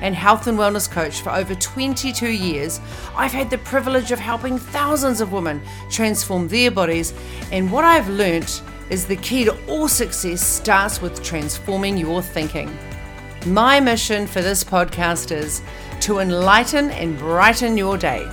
and health and wellness coach for over 22 years, I've had the privilege of helping thousands of women transform their bodies. And what I've learnt is the key to all success starts with transforming your thinking. My mission for this podcast is to enlighten and brighten your day.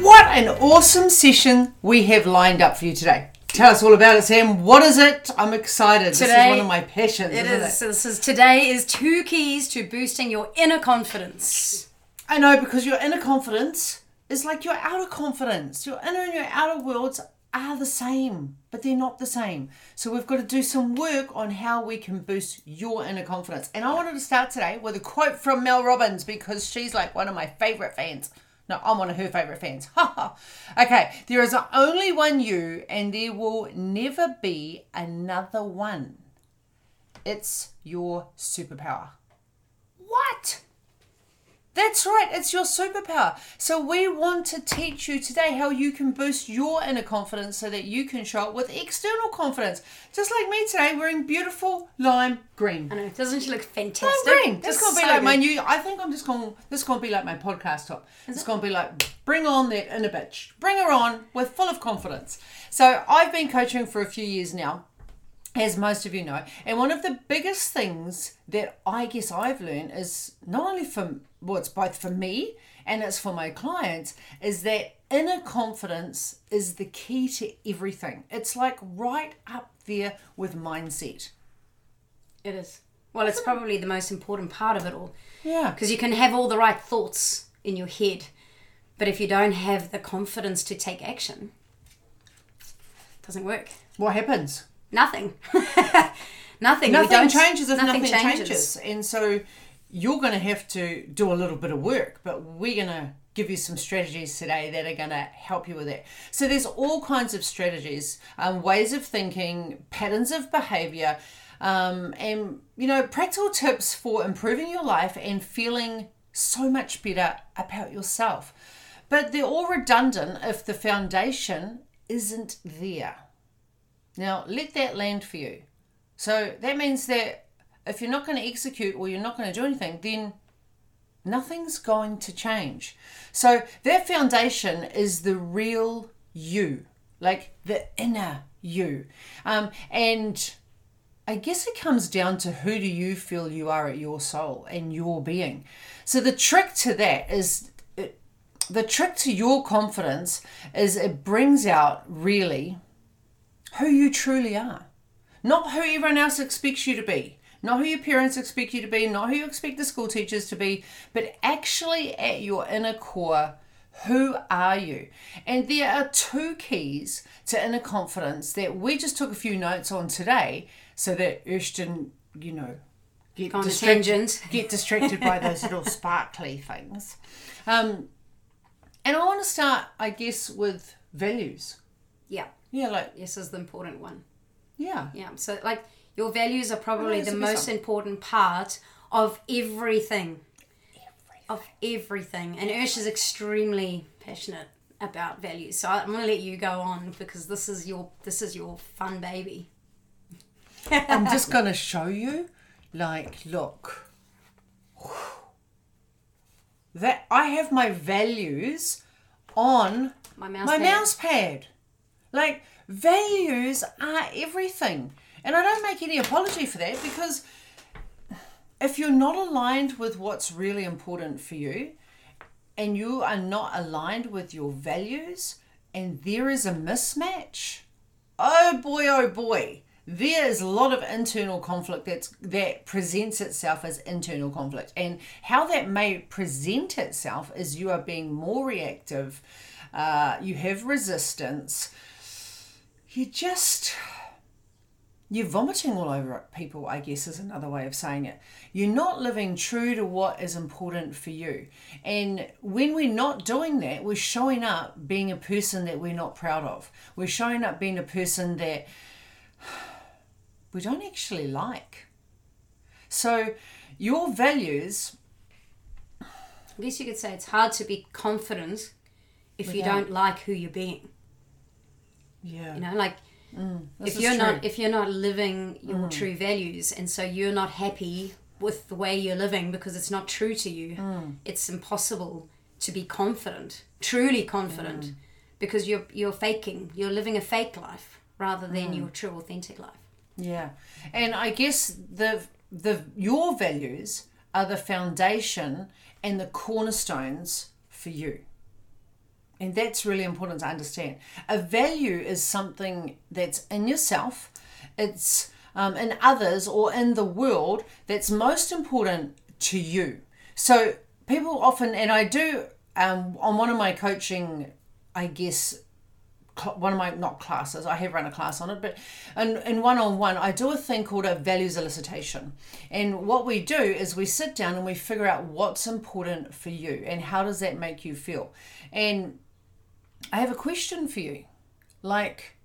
What an awesome session we have lined up for you today. Tell us all about it, Sam. What is it? I'm excited. this is one of my passions. It is. So this is today is two keys to boosting your inner confidence. I know because your inner confidence is like your outer confidence. Your inner and your outer worlds are the same, but they're not the same. So we've got to do some work on how we can boost your inner confidence. And I wanted to start today with a quote from Mel Robbins because she's like one of my favorite fans. No, I'm one of her favorite fans. okay, there is only one you, and there will never be another one. It's your superpower. That's right, it's your superpower. So, we want to teach you today how you can boost your inner confidence so that you can show up with external confidence. Just like me today, wearing beautiful lime green. I know, doesn't she look fantastic? Lime green. This It's gonna be so like my new. I think I'm just gonna, This is gonna be like my podcast top. it's gonna be like bring on that inner bitch. Bring her on with full of confidence. So I've been coaching for a few years now, as most of you know. And one of the biggest things that I guess I've learned is not only for well, it's both for me and it's for my clients, is that inner confidence is the key to everything. It's like right up there with mindset. It is. Well, it's probably the most important part of it all Yeah. because you can have all the right thoughts in your head, but if you don't have the confidence to take action, it doesn't work. What happens? Nothing. nothing. Nothing changes if nothing, changes. and so you're going to have to do a little bit of work but we're going to give you some strategies today that are going to help you with that so there's all kinds of strategies um, ways of thinking patterns of behavior um, and you know practical tips for improving your life and feeling so much better about yourself but they're all redundant if the foundation isn't there now let that land for you so that means that if you're not going to execute or you're not going to do anything, then nothing's going to change. So that foundation is the real you, like the inner you. Um, and I guess it comes down to who do you feel you are at your soul and your being. So the trick to that is the trick to your confidence is it brings out really who you truly are not who everyone else expects you to be, not who your parents expect you to be, not who you expect the school teachers to be, but actually at your inner core, who are you? And there are two keys to inner confidence that we just took a few notes on today so that didn't, you know, get distracted, get distracted by those little sparkly things. Um, and I want to start, I guess, with values. Yeah. Yeah, like, This is the important one. yeah. Yeah. So, like, your values are probably the most important part of everything. Of everything. And Ursh is extremely passionate about values. So I'm gonna let you go on because this is your this is your fun baby. I'm just going to show you, like, look. That I have my values on My mouse my pad. mouse pad. Like, values are everything. And I don't make any apology for that because if you're not aligned with what's really important for you and you are not aligned with your values and there is a mismatch, oh boy, oh boy, there is a lot of internal conflict that's, that presents itself as internal conflict. And how that may present itself is you are being more reactive, uh, you have resistance, you just you're vomiting all over people, I guess is another way of saying it. You're not living true to what is important for you. And when we're not doing that, we're showing up being a person that we're not proud of. We're showing up being a person that we don't actually like. So, your values. I guess you could say it's hard to be confident if you don't like who you're being. Yeah. You know, like this if you're true. Mm. not if you're not living your true values and so you're not happy with the way you're living because it's not true to you Mm. it's impossible to be confident truly confident Mm. because you're you're faking you're living a fake life rather than Mm. your true authentic life Yeah, and I guess the the your values are the foundation and the cornerstones for you, and that's really important to understand. A value is something that's in yourself, it's um, in others or in the world that's most important to you. So people often, and I do um, on one of my coaching, I guess one of my not classes i have run a class on it but in, in one-on-one i do a thing called a values elicitation and what we do is we sit down and we figure out what's important for you and how does that make you feel and i have a question for you like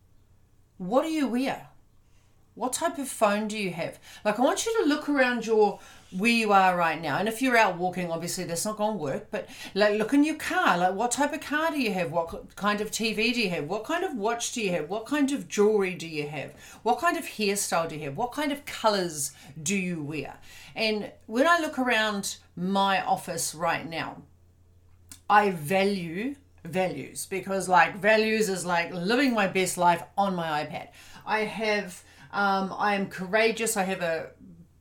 what do you wear what type of phone do you have? Like, I want you to look around your where you are right now. And if you're out walking, obviously that's not going to work. But like, look in your car. Like, what type of car do you have? What kind of TV do you have? What kind of watch do you have? What kind of jewelry do you have? What kind of hairstyle do you have? What kind of colors do you wear? And when I look around my office right now, I value values because like values is like living my best life on my iPad. I have um, I am courageous. I have a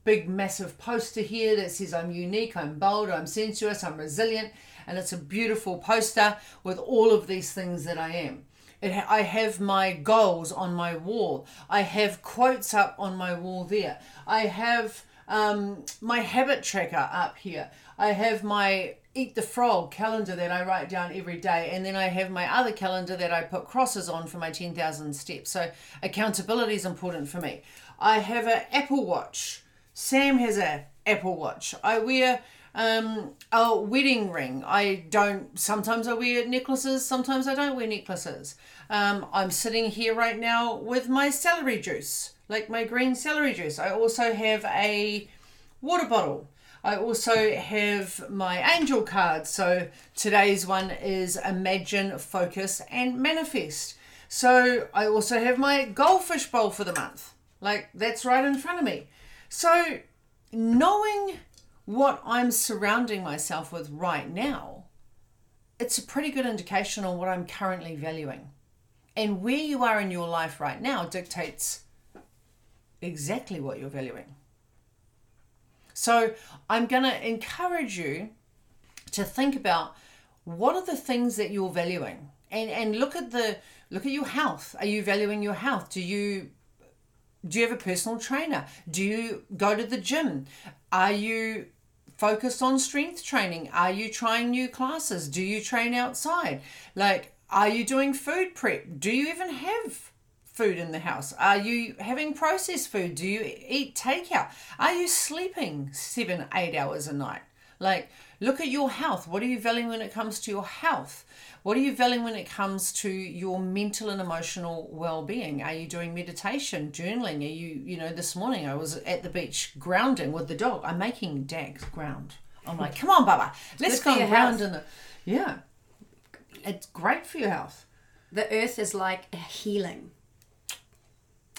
big massive poster here that says I'm unique, I'm bold, I'm sensuous, I'm resilient, and it's a beautiful poster with all of these things that I am. I have my goals on my wall. I have quotes up on my wall there. I have um, my habit tracker up here. I have my Eat the Frog calendar that I write down every day, and then I have my other calendar that I put crosses on for my 10,000 steps. So accountability is important for me. I have an Apple Watch. Sam has a Apple Watch. I wear um, a wedding ring. I don't. Sometimes I wear necklaces. Sometimes I don't wear necklaces. Um, I'm sitting here right now with my celery juice, like my green celery juice. I also have a water bottle. I also have my angel cards. So today's one is Imagine, Focus, and Manifest. So I also have my goldfish bowl for the month. Like that's right in front of me. So knowing what I'm surrounding myself with right now, it's a pretty good indication on what I'm currently valuing. And where you are in your life right now dictates exactly what you're valuing. So I'm going to encourage you to think about what are the things that you're valuing? And and look at the look at your health. Are you valuing your health? Do you do you have a personal trainer? Do you go to the gym? Are you focused on strength training? Are you trying new classes? Do you train outside? Like are you doing food prep? Do you even have food in the house? Are you having processed food? Do you eat takeout? Are you sleeping seven, eight hours a night? Like, look at your health. What are you valuing when it comes to your health? What are you valuing when it comes to your mental and emotional well being? Are you doing meditation, journaling? Are you, you know, this morning I was at the beach grounding with the dog. I'm making Dax ground. I'm like, come on, Baba, let's go ground health. in the. Yeah. It's great for your health. the earth is like a healing.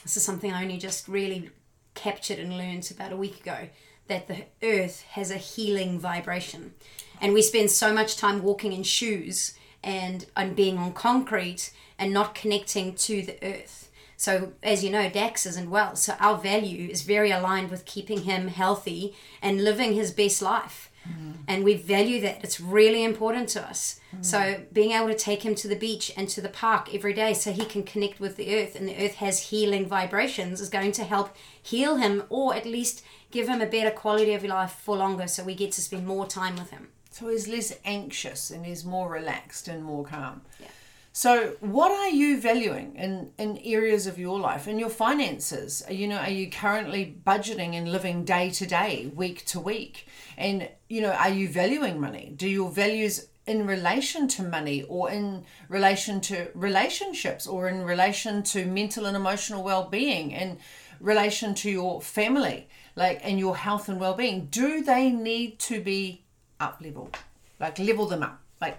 This is something I only just really captured and learned about a week ago that the earth has a healing vibration. And we spend so much time walking in shoes and, and being on concrete and not connecting to the earth. So, as you know, Dax isn't well. So, our value is very aligned with keeping him healthy and living his best life. Mm. And we value that. It's really important to us. Mm. So, being able to take him to the beach and to the park every day so he can connect with the earth and the earth has healing vibrations is going to help heal him or at least give him a better quality of life for longer so we get to spend more time with him. So he's less anxious and he's more relaxed and more calm. Yeah. So, what are you valuing in, in areas of your life, in your finances? You know, are you currently budgeting and living day to day, week to week? And, you know, are you valuing money? Do your values in relation to money or in relation to relationships or in relation to mental and emotional well being, in relation to your family, like, and your health and well being? Do they need to be up leveled? Like, level them up. Like,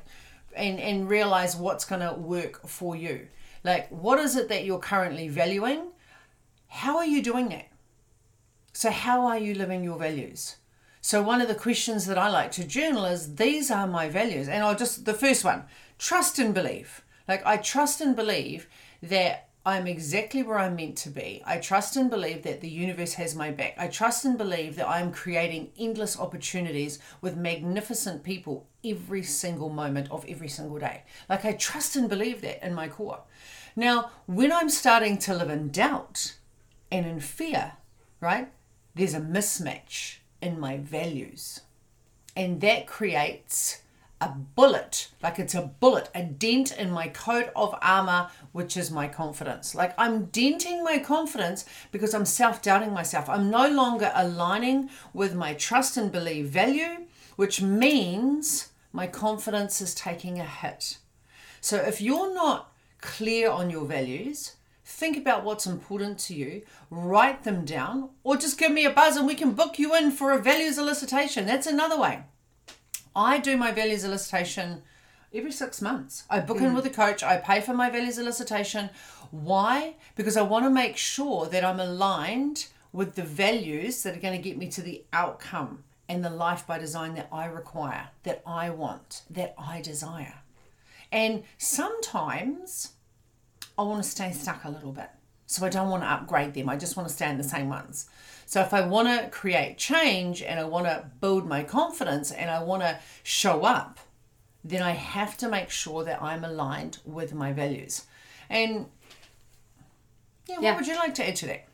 and and realize what's going to work for you like what is it that you're currently valuing how are you doing that so how are you living your values so one of the questions that i like to journal is these are my values and i'll just the first one trust and believe like i trust and believe that I'm exactly where I'm meant to be. I trust and believe that the universe has my back. I trust and believe that I'm creating endless opportunities with magnificent people every single moment of every single day. Like I trust and believe that in my core. Now, when I'm starting to live in doubt and in fear, right, there's a mismatch in my values. And that creates a bullet, like it's a bullet, a dent in my coat of armor, which is my confidence. Like I'm denting my confidence because I'm self doubting myself. I'm no longer aligning with my trust and believe value, which means my confidence is taking a hit. So if you're not clear on your values, think about what's important to you, write them down, or just give me a buzz and we can book you in for a values elicitation. That's another way. I do my values elicitation every six months. I book mm. in with a coach, I pay for my values elicitation. Why? Because I want to make sure that I'm aligned with the values that are going to get me to the outcome and the life by design that I require, that I want, that I desire. And sometimes I want to stay stuck a little bit. So I don't want to upgrade them. I just want to stay in the same ones. So if I want to create change and I want to build my confidence and I want to show up, then I have to make sure that I'm aligned with my values. And yeah, what yeah. would you like to add to that?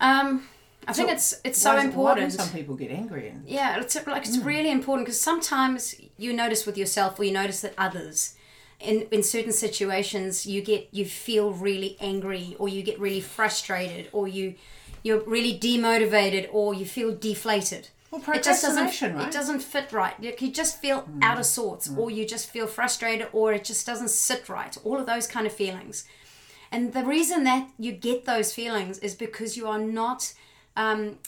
Um, I so think it's it's so important. some people get angry and yeah, it's like it's mm. really important because sometimes you notice with yourself or you notice that others in in certain situations you get you feel really angry or you get really frustrated or you you're really demotivated or you feel deflated. Well, it just doesn't right? it doesn't fit right. You just feel mm. out of sorts, mm. or you just feel frustrated, or it just doesn't sit right. All of those kind of feelings, and the reason that you get those feelings is because you are not. Um,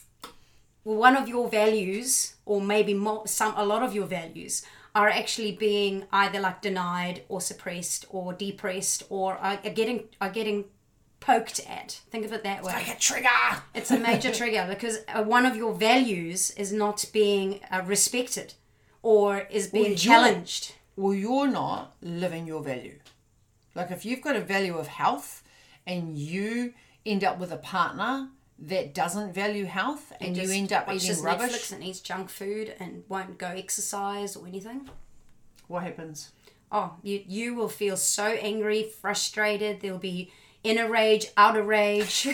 one of your values, or maybe more, some a lot of your values, are actually being either like denied or suppressed or depressed or are getting are getting poked at. Think of it that way. It's like a trigger. It's a major trigger because uh, one of your values is not being uh, respected or is being well, challenged. Well, you're not living your value. Like if you've got a value of health and you end up with a partner that doesn't value health and, you end up eating rubbish Netflix and eats junk food and won't go exercise or anything. What happens? Oh, you you will feel so angry, frustrated. There'll be inner rage, outer rage.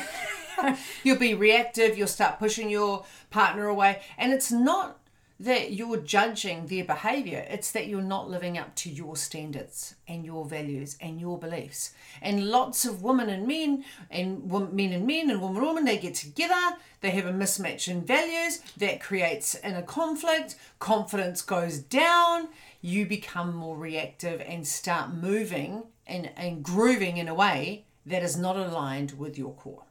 you'll be reactive, you'll start pushing your partner away. And it's not that you're judging their behavior, it's that you're not living up to your standards and your values and your beliefs. And lots of women and men, and men and men and women and women, they get together, they have a mismatch in values that creates inner conflict, confidence goes down, you become more reactive and start moving and, and grooving in a way that is not aligned with your core.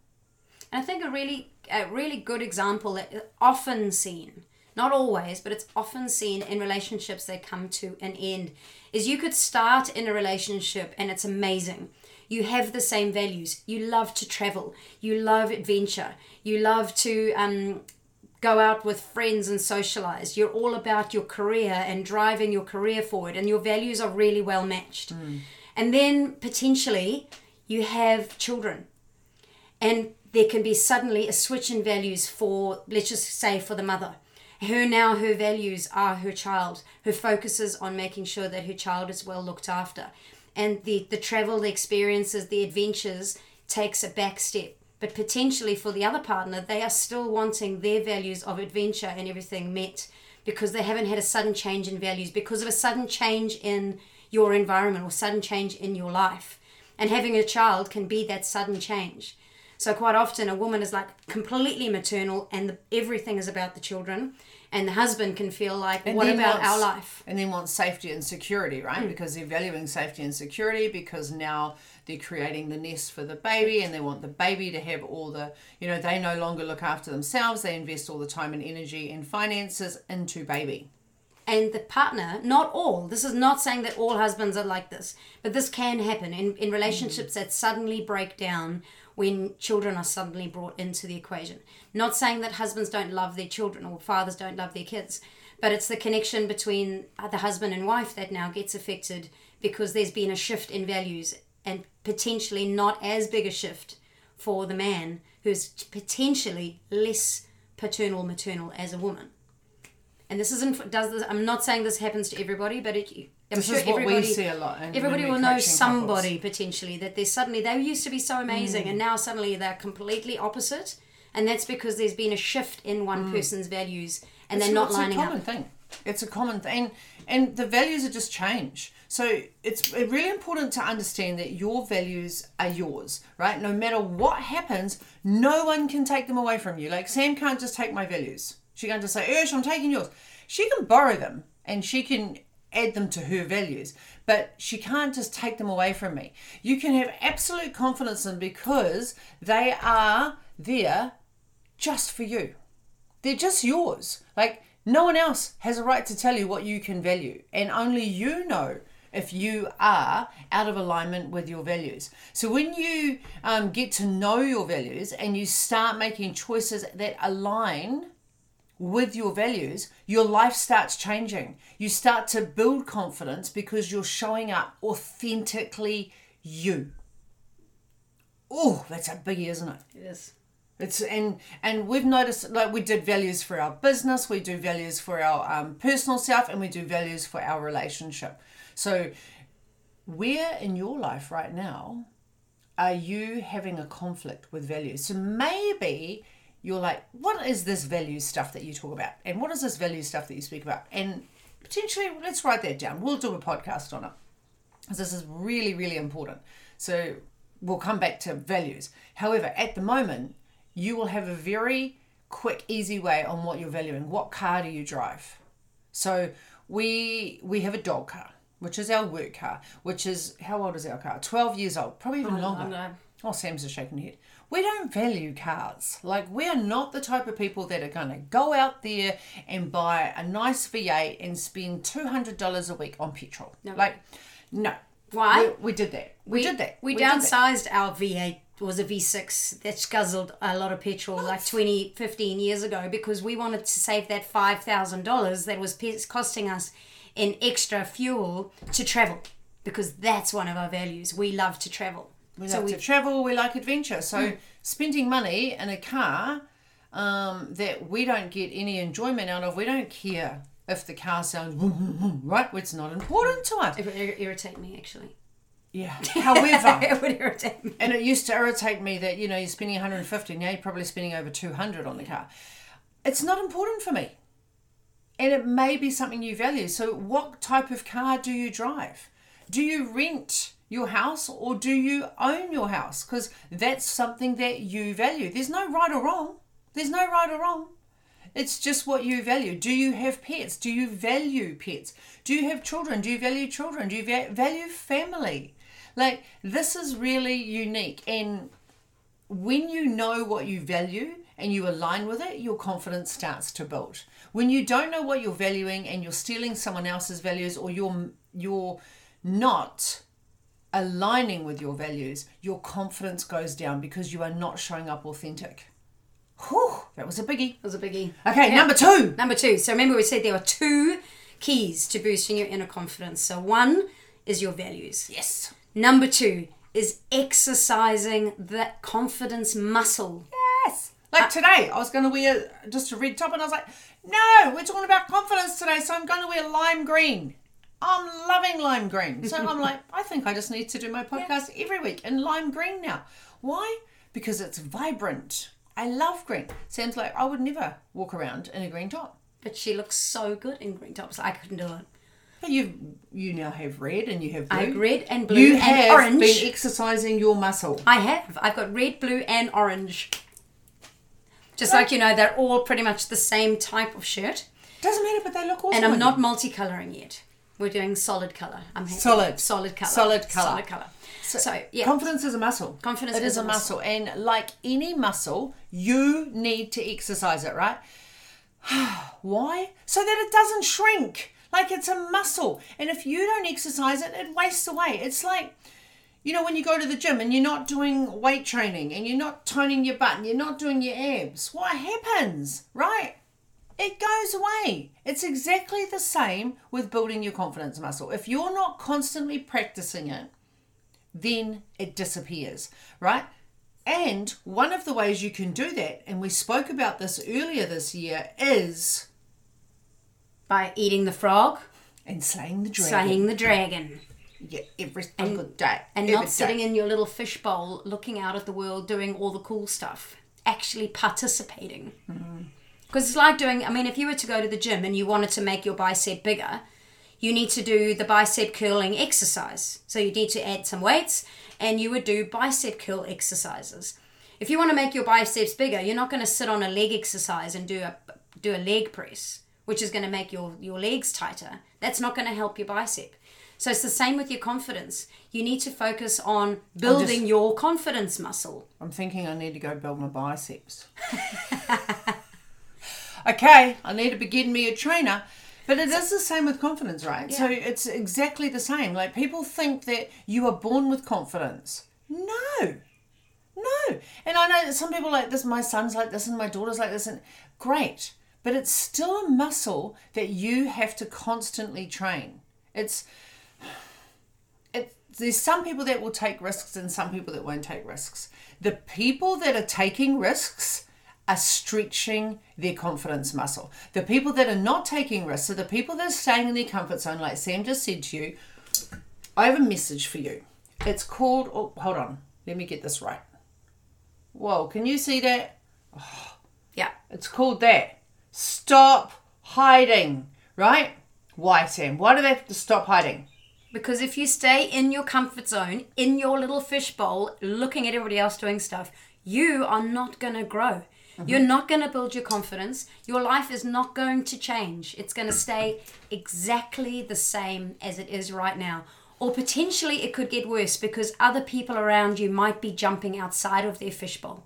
And I think a really a really good example that often seen, not always, but it's often seen in relationships that come to an end, is you could start in a relationship and it's amazing. You have the same values. You love to travel. You love adventure. You love to um, go out with friends and socialize. You're all about your career and driving your career forward, and your values are really well matched. Mm. And then potentially you have children and there can be suddenly a switch in values for let's just say for the mother her now her values are her child her focus is on making sure that her child is well looked after and the the travel the experiences the adventures takes a back step but potentially for the other partner they are still wanting their values of adventure and everything met because they haven't had a sudden change in values because of a sudden change in your environment or sudden change in your life. And having a child can be that sudden change. So quite often a woman is like completely maternal and the, everything is about the children and the husband can feel like And what about wants- our life? And then want safety and security, right? Mm. Because they're valuing safety and security because now they're creating the nest for the baby and they want the baby to have all the, you know, they no longer look after themselves. They invest all the time and energy and finances into baby. and the partner, not all, this is not saying that all husbands are like this, but this can happen in, in mm. relationships that suddenly break down when children are suddenly brought into the equation. Not saying that husbands don't love their children or fathers don't love their kids, but it's the connection between uh, the husband and wife that now gets affected because there's been a shift in values and potentially not as big a shift for the man who's potentially less paternal maternal as a woman and this isn't does this i'm not saying this happens to everybody but it I'm This sure is what we everybody, see a lot. in- everybody will know somebody couples. potentially that they're suddenly they used to be so amazing Mm. and now suddenly they're completely opposite and that's because there's been a shift in one person's values and Mm. It's- they're not it's lining a common up thing. It's a common thing, and the values are just changed. So it's really important to understand that your values are yours, right? No matter what happens, no one can take them away from you. Like Sam can't just take my values. She can't just say, "Ursh, I'm taking yours." She can borrow them and she can add them to her values, but she can't just take them away from me. You can have absolute confidence in because they are there just for you they're just yours. Like no one else has a right to tell you what you can value, and only you know if you are out of alignment with your values. So when you um, get to know your values and you start making choices that align with your values, your life starts changing. You start to build confidence because you're showing up authentically you. Oh, that's a biggie, isn't it? yes It's and and we've noticed like we did values for our business, we do values for our um, personal self, and we do values for our relationship. So, where in your life right now are you having a conflict with values? So maybe you're like, what is this value stuff that you talk about, and what is this value stuff that you speak about, and potentially let's write that down. We'll do a podcast on it. Because this is really really important. So we'll come back to values. However at the moment you will have a very quick easy way on what you're valuing. What car do you drive? So we we have a dog car which is our work car which is how old is our car? 12 years old probably even oh, longer. know. oh sam's just shaking her head we don't value cars like we are not the type of people that are going to go out there and buy a nice v8 and spend $200 a week on petrol No. like no Why? we, we did that we, did that We, that. downsized our V8 was a V6 that guzzled a lot of petrol like 20, 15 years ago because we wanted to save that $5,000 that was pe- costing us in extra fuel to travel because that's one of our values. We love to travel. We so like we to travel we like adventure so spending money in a car um, that we don't get any enjoyment out of we don't care if the car sounds right it's not important to us it would irritate me actually. yeah however it would irritate me. And it used to irritate me that, you know, you're spending 150, now you're probably spending over 200 on the car. It's not important for me. And it may be something you value. So, what type of car do you drive? Do you rent your house or do you own your house? Because that's something that you value. There's no right or wrong. There's no right or wrong. It's just what you value. Do you have pets? Do you value pets? Do you have children? Do you value children? Do you va- value family? Like, this is really unique. And when you know what you value and you align with it, your confidence starts to build. When you don't know what you're valuing and you're stealing someone else's values or you're you're not aligning with your values, your confidence goes down because you are not showing up authentic. Whew, that was a biggie. It was a biggie. Okay, Yeah. number two. Number two. So remember, we said there are two keys to boosting your inner confidence. So one is your values. Yes. Number two is exercising that confidence muscle. Yes. Like uh, today, I was going to wear just a red top, and I was like, no, we're talking about confidence today, so I'm going to wear lime green. I'm loving lime green. So I'm like, I think I just need to do my podcast every week in lime green now. Why? Because it's vibrant. I love green. Sounds like, I would never walk around in a green top. But she looks so good in green tops. I couldn't do it. But you you now have red and you have blue. I have red and blue you and have orange. been exercising your muscle. I have. I've got red, blue, and orange. Just like you know, they're all pretty much the same type of shirt. Doesn't matter, but they look awesome. And I'm not you. multicoloring yet. We're doing solid color. I'm happy. Solid. solid color, Solid colour. solid color. So, yeah, Confidence is a muscle. Confidence It is is a a muscle. And like any muscle, you need to exercise it, right? Why? So that it doesn't shrink. Like it's a muscle. And if you don't exercise it, it wastes away. It's like, you know, when you go to the gym and you're not doing weight training and you're not toning your butt and you're not doing your abs, what happens, right? It goes away. It's exactly the same with building your confidence muscle. If you're not constantly practicing it, then it disappears, right? And one of the ways you can do that, and we spoke about this earlier this year, is by eating the frog, and slaying the dragon. slaying the dragon, Yeah, every single day. and every not sitting day. in your little fishbowl looking out at the world doing all the cool stuff. Actually participating. Mm-hmm. Because it's like doing, I mean, if you were to go to the gym and you wanted to make your bicep bigger, you need to do the bicep curling exercise. So you need to add some weights and you would do bicep curl exercises. If you want to make your biceps bigger, you're not going to sit on a leg exercise and do a do a leg press, which is going to make your your legs tighter. That's not going to help your bicep. So it's the same with your confidence. You need to focus on building your confidence muscle. I'm thinking I need to go build my biceps. okay, I need to begin me a trainer. But it is the same with confidence, right? So it's exactly the same. Like people think that you are born with confidence. No. No. And I know that some people like this, my son's like this and my daughter's like this and great. But it's still a muscle that you have to constantly train. It's it, there's some people that will take risks and some people that won't take risks. The people that are taking risks are stretching their confidence muscle. The people that are not taking risks are the people that are staying in their comfort zone, like Sam just said to you. I have a message for you. It's called, oh, hold on, let me get this right. Whoa, can you see that? Yeah. It's called that. Stop hiding, right? Why, Sam? Why do they have to stop hiding? Because if you stay in your comfort zone, in your little fishbowl, looking at everybody else doing stuff, you are not going to grow. Mm-hmm. You're not going to build your confidence. Your life is not going to change. It's going to stay exactly the same as it is right now. Or potentially it could get worse because other people around you might be jumping outside of their fishbowl.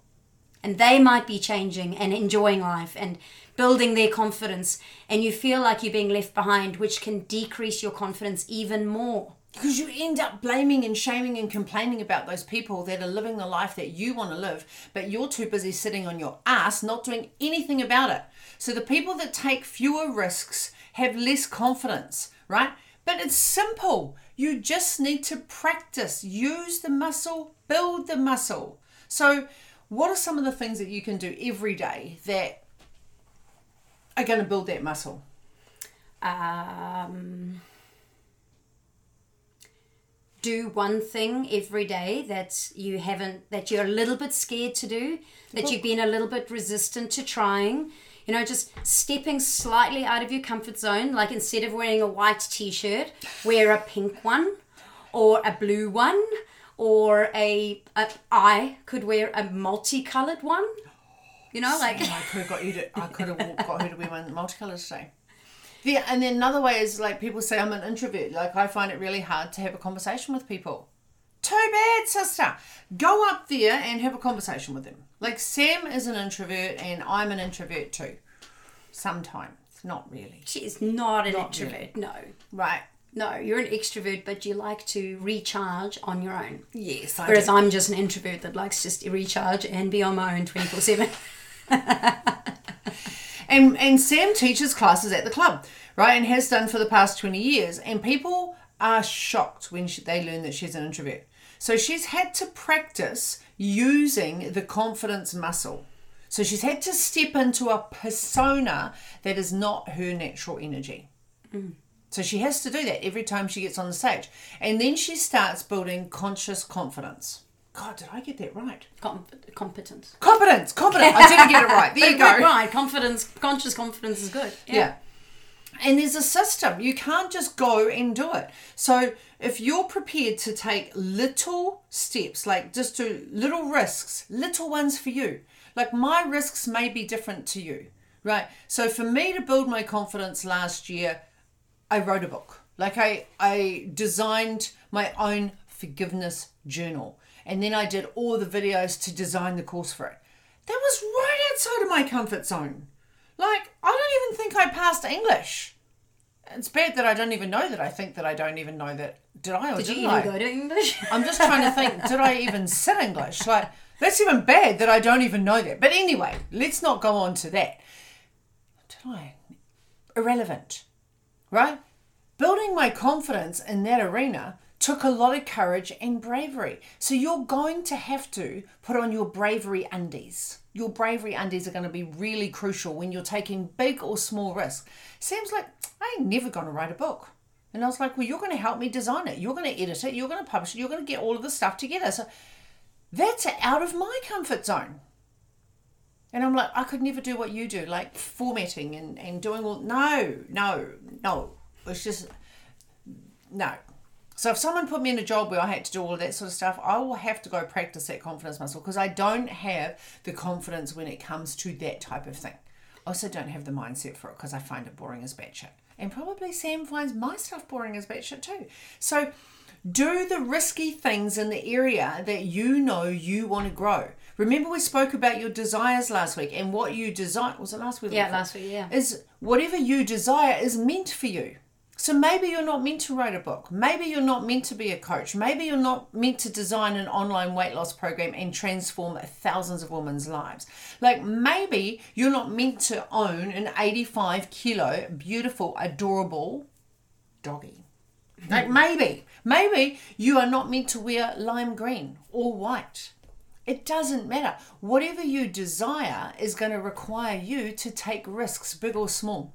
And they might be changing and enjoying life and building their confidence. And you feel like you're being left behind, which can decrease your confidence even more. Because you end up blaming and shaming and complaining about those people that are living the life that you want to live, but you're too busy sitting on your ass not doing anything about it. So the people that take fewer risks have less confidence, right? But it's simple. You just need to practice, use the muscle, build the muscle. So, what are some of the things that you can do every day that are going to build that muscle? Um, do one thing every day that you haven't, that you're a little bit scared to do, that you've been a little bit resistant to trying. You know, just stepping slightly out of your comfort zone. Like instead of wearing a white t shirt, wear a pink one or a blue one. Or a, a I could wear a multicolored one. You know, oh, like I could have got you to. I could have got her to wear one multicolours today. Yeah, and then another way is like people say I'm an introvert. Like I find it really hard to have a conversation with people. Too bad, sister. Go up there and have a conversation with them. Like Sam is an introvert and I'm an introvert too. Sometimes, not really. she's not an Not introvert. No. Right? No, you're an extrovert, but you like to recharge on your own. Yes. I Whereas do. I'm just an introvert that likes just to recharge and be on my own 24 7. And and Sam teaches classes at the club, right, and has done for the past twenty years. And people are shocked when she, they learn that she's an introvert. So she's had to practice using the confidence muscle. So she's had to step into a persona that is not her natural energy. Mm. So she has to do that every time she gets on the stage. And then she starts building conscious confidence. God, did I get that right? Com- competence. Competence, competence. I didn't get it right. There you go. Right, confidence, conscious confidence is good. Yeah. And there's a system. You can't just go and do it. So if you're prepared to take little steps, like just do little risks, little ones for you, like my risks may be different to you, right? So for me to build my confidence last year, I wrote a book. Like I, I designed my own forgiveness journal. And then I did all the videos to design the course for it. That was right outside of my comfort zone. Like, I don't even think I passed English. It's bad that I don't even know that. I think that I don't even know that. Did I or Did didn't you I? go to English? I'm just trying to think, did I even sit English? Like, that's even bad that I don't even know that. But anyway, let's not go on to that. Did I? Irrelevant, right? Building my confidence in that arena took a lot of courage and bravery. So you're going to have to put on your bravery undies. Your bravery undies are going to be really crucial when you're taking big or small risks. Seems like I ain't never going to write a book. And I was like, well, you're going to help me design it. You're going to edit it. You're going to publish it. You're going to get all of the stuff together. So that's out of my comfort zone. And I'm like, I could never do what you do, like formatting and, and doing all. No, no, no. It's just, no. So if someone put me in a job where I had to do all of that sort of stuff, I will have to go practice that confidence muscle because I don't have the confidence when it comes to that type of thing. I also don't have the mindset for it because I find it boring as batshit. And probably Sam finds my stuff boring as batshit too. So do the risky things in the area that you know you want to grow. Remember we spoke about your desires last week and what you desire was it last week? Yeah, last week, yeah. Is whatever you desire is meant for you. So maybe you're not meant to write a book. Maybe you're not meant to be a coach. Maybe you're not meant to design an online weight loss program and transform thousands of women's lives. Like maybe you're not meant to own an 85 kilo, beautiful, adorable doggy. Like hmm. maybe, maybe you are not meant to wear lime green or white. It doesn't matter. Whatever you desire is going to require you to take risks, big or small.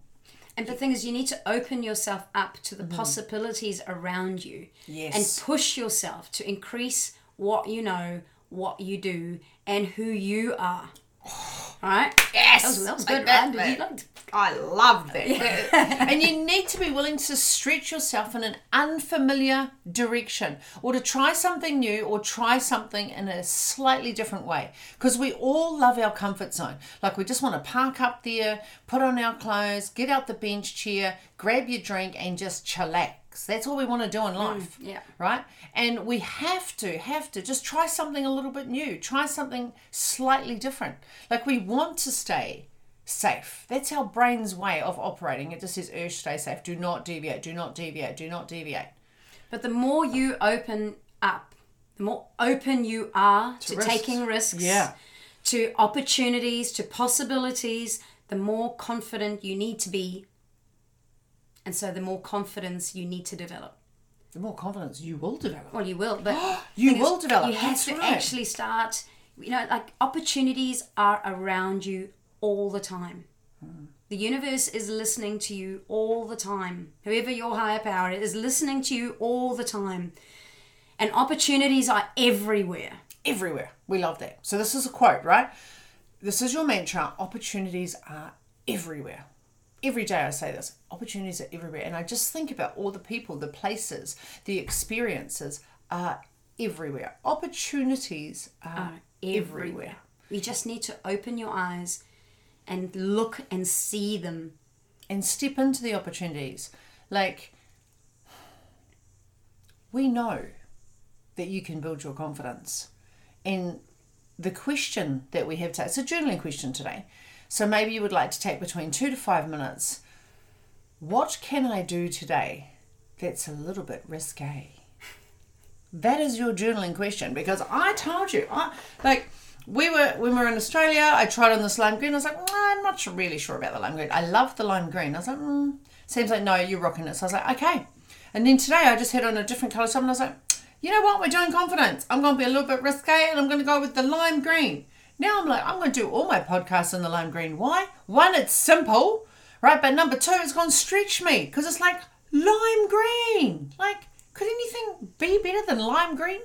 And the thing is, you need to open yourself up to the mm-hmm. possibilities around you. Yes. And push yourself to increase what you know, what you do, and who you are. Oh. Right? Yes, That was, that was good, that, right? You man. I love that. Uh, and you need to be willing to stretch yourself in an unfamiliar direction or to try something new or try something in a slightly different way. Because we all love our comfort zone. Like we just want to park up there, put on our clothes, get out the bench chair, grab your drink, and just chillax. That's all we want to do in mm, life. yeah. Right? And we have to, have to just try something a little bit new, try something slightly different. Like we want to stay safe. That's our brain's way of operating. It just says, urge, stay safe. Do not deviate, do not deviate, do not deviate. But the more you open up, the more open you are to, risks. taking risks, Yeah. to opportunities, to possibilities, the more confident you need to be. And so the more confidence you need to develop. The more confidence you will develop. Well, you will, but You will develop, You have that's to right. actually start. You know, like opportunities are around you all the time. The universe is listening to you all the time. Whoever your higher power is listening to you all the time. And opportunities are everywhere. Everywhere. We love that. So this is a quote, right? This is your mantra. Opportunities are everywhere. Every day I say this. Opportunities are everywhere. And I just think about all the people, the places, the experiences are everywhere. Opportunities are everywhere. You just need to open your eyes and look and see them. and step into the opportunities. Like, we know that you can build your confidence. And the question that we have today, it's a journaling question today. So maybe you would like to take between two to five minutes. What can I do today that's a little bit risque? That is your journaling question because I told you, I, like, we were when we were in Australia. I tried on this lime green. I was like, "Mm, I'm not sure, really sure about the lime green. I love the lime green. I was like, mm. seems like no, you're rocking it. So I was like, okay. And then today I just had on a different color something. I was like, you know what? We're doing confidence. I'm going to be a little bit risque, and I'm going to go with the lime green. Now I'm like, I'm going to do all my podcasts in the lime green. Why? One, it's simple, right? But number two, it's going to stretch me because it's like lime green. Like, could anything be better than lime green?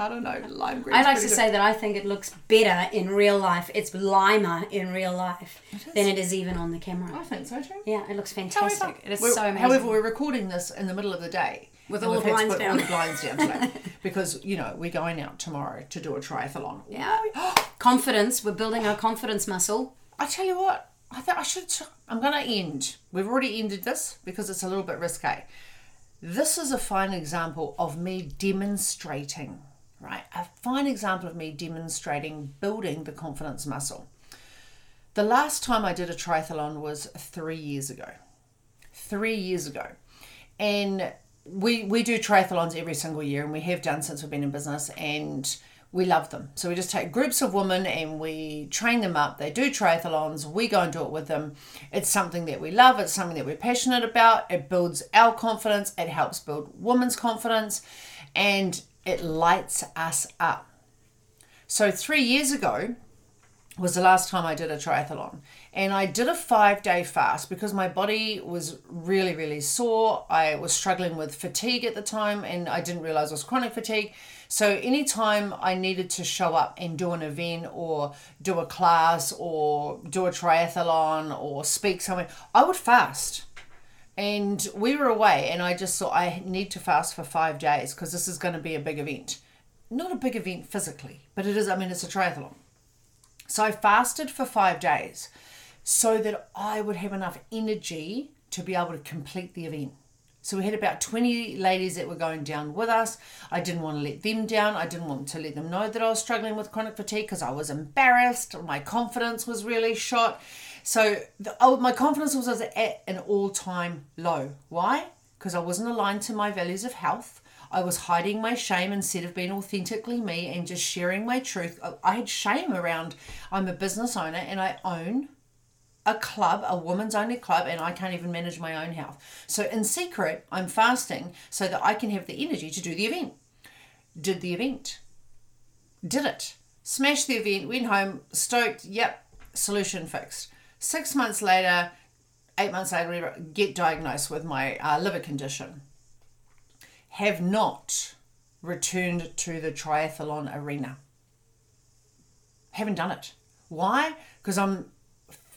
I don't know. Lime green. I like to say that I think it looks better in real life. It's limer in real life than it is even on the camera. I think so too. Yeah, it looks fantastic. It is so amazing. However, we're recording this in the middle of the day. With all the blinds down. all the blinds down today because you know we're going out tomorrow to do a triathlon. Yeah. confidence. We're building our confidence muscle. I tell you what, I thought I should. I'm going to end. We've already ended this because it's a little bit risque. This is a fine example of me demonstrating, right? A fine example of me demonstrating building the confidence muscle. The last time I did a triathlon was three years ago. Three years ago. And we we do triathlons every single year and we have done since we've been in business and we love them. So we just take groups of women and we train them up. They do triathlons. We go and do it with them. It's something that we love. It's something that we're passionate about. It builds our confidence. It helps build women's confidence and it lights us up. So 3 years ago, was the last time I did a triathlon. And I did a five day fast because my body was really, really sore. I was struggling with fatigue at the time and I didn't realize it was chronic fatigue. So, anytime I needed to show up and do an event or do a class or do a triathlon or speak somewhere, I would fast. And we were away, and I just thought I need to fast for five days because this is going to be a big event. Not a big event physically, but it is, I mean, it's a triathlon. So I fasted for five days so that I would have enough energy to be able to complete the event. So we had about 20 ladies that were going down with us. I didn't want to let them down. I didn't want to let them know that I was struggling with chronic fatigue because I was embarrassed. My confidence was really shot. So the, oh, my confidence was at an all time low. Why? Because I wasn't aligned to my values of health. I was hiding my shame instead of being authentically me and just sharing my truth. I- had shame around I'm a business owner and I own a club, a women's only club, and I can't even manage my own health. So, in secret, I'm fasting so that I can have the energy to do the event. Did the event. Did it. Smashed the event, went home, stoked, yep, solution fixed. Six months later, eight months later, get diagnosed with my uh, liver condition have not returned to the triathlon arena. Haven't done it. Why? Because I'm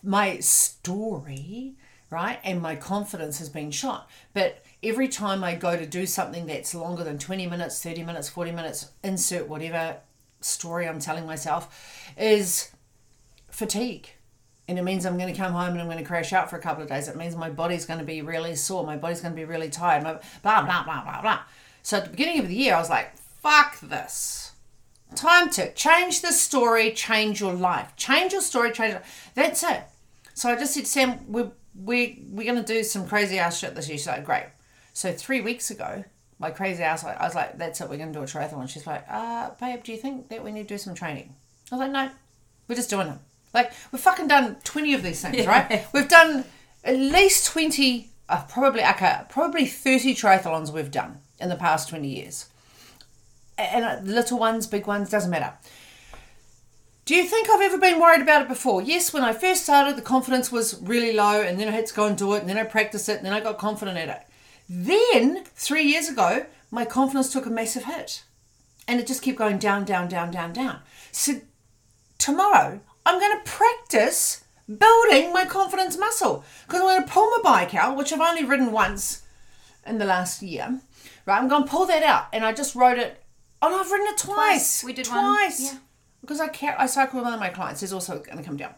my story, right, and my confidence has been shot. But every time I go to do something that's longer than 20 minutes, 30 minutes, 40 minutes, insert whatever story I'm telling myself, is fatigue. And it means I'm going to come home and I'm going to crash out for a couple of days. It means my body's going to be really sore. My body's going to be really tired. My, blah, blah, blah, blah, blah. So at the beginning of the year, I was like, fuck this. Time to change the story, change your life. Change your story, change your That's it. So I just said, Sam, we're, we're, we're going to do some crazy ass shit this year. She's like, great. So three weeks ago, my crazy ass, I was like, that's it, we're going to do a triathlon. She's like, uh, babe, do you think that we need to do some training? I was like, no, we're just doing it. Like, we've fucking done 20 of these things, right? We've done at least 20, uh, probably, okay, probably 30 triathlons we've done in the past 20 years. And uh, little ones, big ones, doesn't matter. Do you think I've ever been worried about it before? Yes, when I first started, the confidence was really low, and then I had to go and do it, and then I practiced it, and then I got confident at it. Then, three years ago, my confidence took a massive hit. And it just kept going down, down, down, down, down. So, tomorrow, I'm going to practice building my confidence muscle. Because I'm going to pull my bike out, which I've only ridden once in the last year. Right, I'm going to pull that out, and I just rode it. Oh, I've ridden it twice. Twice. We did one, twice. yeah. Because I care, I cycle with one of my clients. He's also going to come down.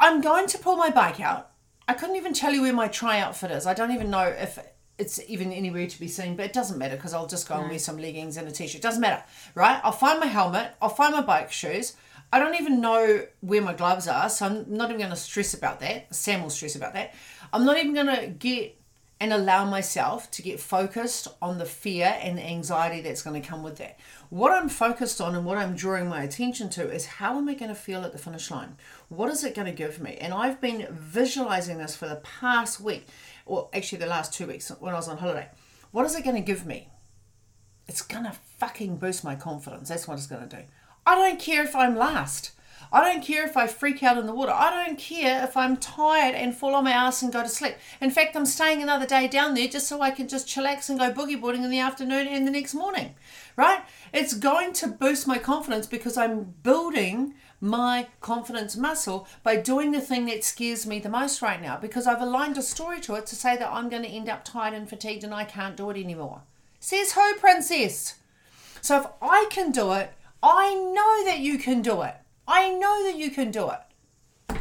I'm going to pull my bike out. I couldn't even tell you where my tri outfit is. I don't even know if it's even anywhere to be seen, but it doesn't matter because I'll just go and wear some leggings and a t-shirt. Doesn't matter, right? I'll find my helmet. I'll find my bike shoes. I don't even know where my gloves are, so I'm not even going to stress about that. Sam will stress about that. I'm not even going to get and allow myself to get focused on the fear and the anxiety that's going to come with that. What I'm focused on and what I'm drawing my attention to is how am I going to feel at the finish line? What is it going to give me? And I've been visualizing this for the past week, or actually the last two weeks when I was on holiday. What is it going to give me? It's going to fucking boost my confidence. That's what it's going to do. I don't care if I'm last. I don't care if I freak out in the water. I don't care if I'm tired and fall on my ass and go to sleep. In fact, I'm staying another day down there just so I can just chillax and go boogie boarding in the afternoon and the next morning, right? It's going to boost my confidence because I'm building my confidence muscle by doing the thing that scares me the most right now because I've aligned a story to it to say that I'm going to end up tired and fatigued and I can't do it anymore. Says who, princess? So if I can do it, I know that you can do it. I know that you can do it.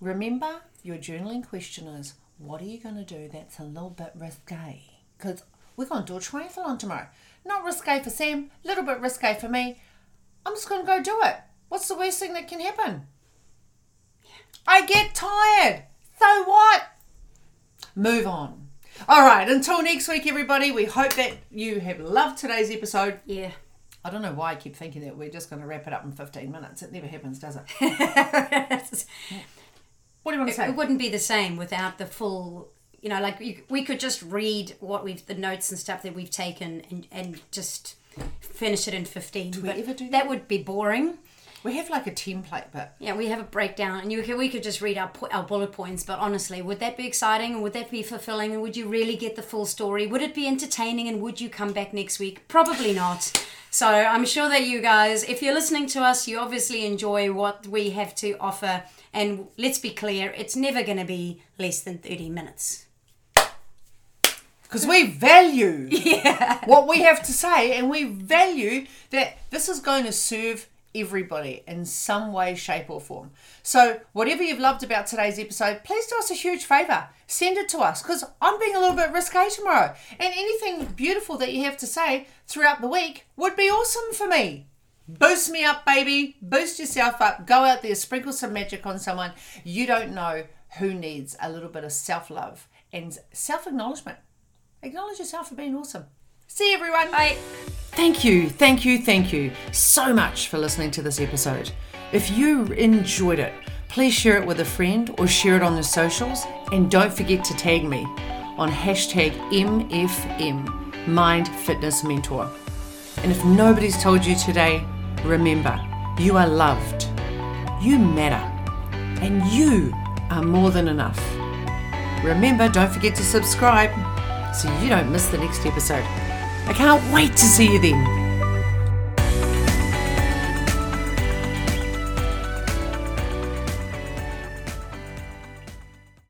Remember, your journaling question is what are you going to do that's a little bit risque? Because we're going to do a triathlon tomorrow. Not risque for Sam, a little bit risque for me. I'm just going to go do it. What's the worst thing that can happen? I get tired. So what? Move on. All right, until next week, everybody, we hope that you have loved today's episode. Yeah. I don't know why I keep thinking that we're just going to wrap it up in 15 minutes. It never happens, does it? what do you want to say? It wouldn't be the same without the full, you know, like you, we could just read what we've, the notes and stuff that we've taken and, and just finish it in 15. we but ever do that would be boring. We have like a template, but Yeah, we have a breakdown, and you could, we could just read our our bullet points. But honestly, would that be exciting, and would that be fulfilling, and would you really get the full story? Would it be entertaining, and would you come back next week? Probably not. So I'm sure that you guys, if you're listening to us, you obviously enjoy what we have to offer. And let's be clear, it's never going to be less than 30 minutes. because we value what we have to say and we value that this is going to serve everybody in some way shape or form so whatever you've loved about today's episode please do us a huge favor send it to us because i'm being a little bit risque tomorrow and anything beautiful that you have to say throughout the week would be awesome for me Boost me up, baby. Boost yourself up. Go out there, sprinkle some magic on someone. You don't know who needs a little bit of self love and self acknowledgement. Acknowledge yourself for being awesome. See everyone. Bye. Thank you, thank you, thank you so much for listening to this episode. If you enjoyed it, please share it with a friend or share it on the socials. And don't forget to tag me on hashtag MFM Mind Fitness Mentor. And if nobody's told you today, remember you are loved, you matter, and you are more than enough. Remember, don't forget to subscribe so you don't miss the next episode. I can't wait to see you then.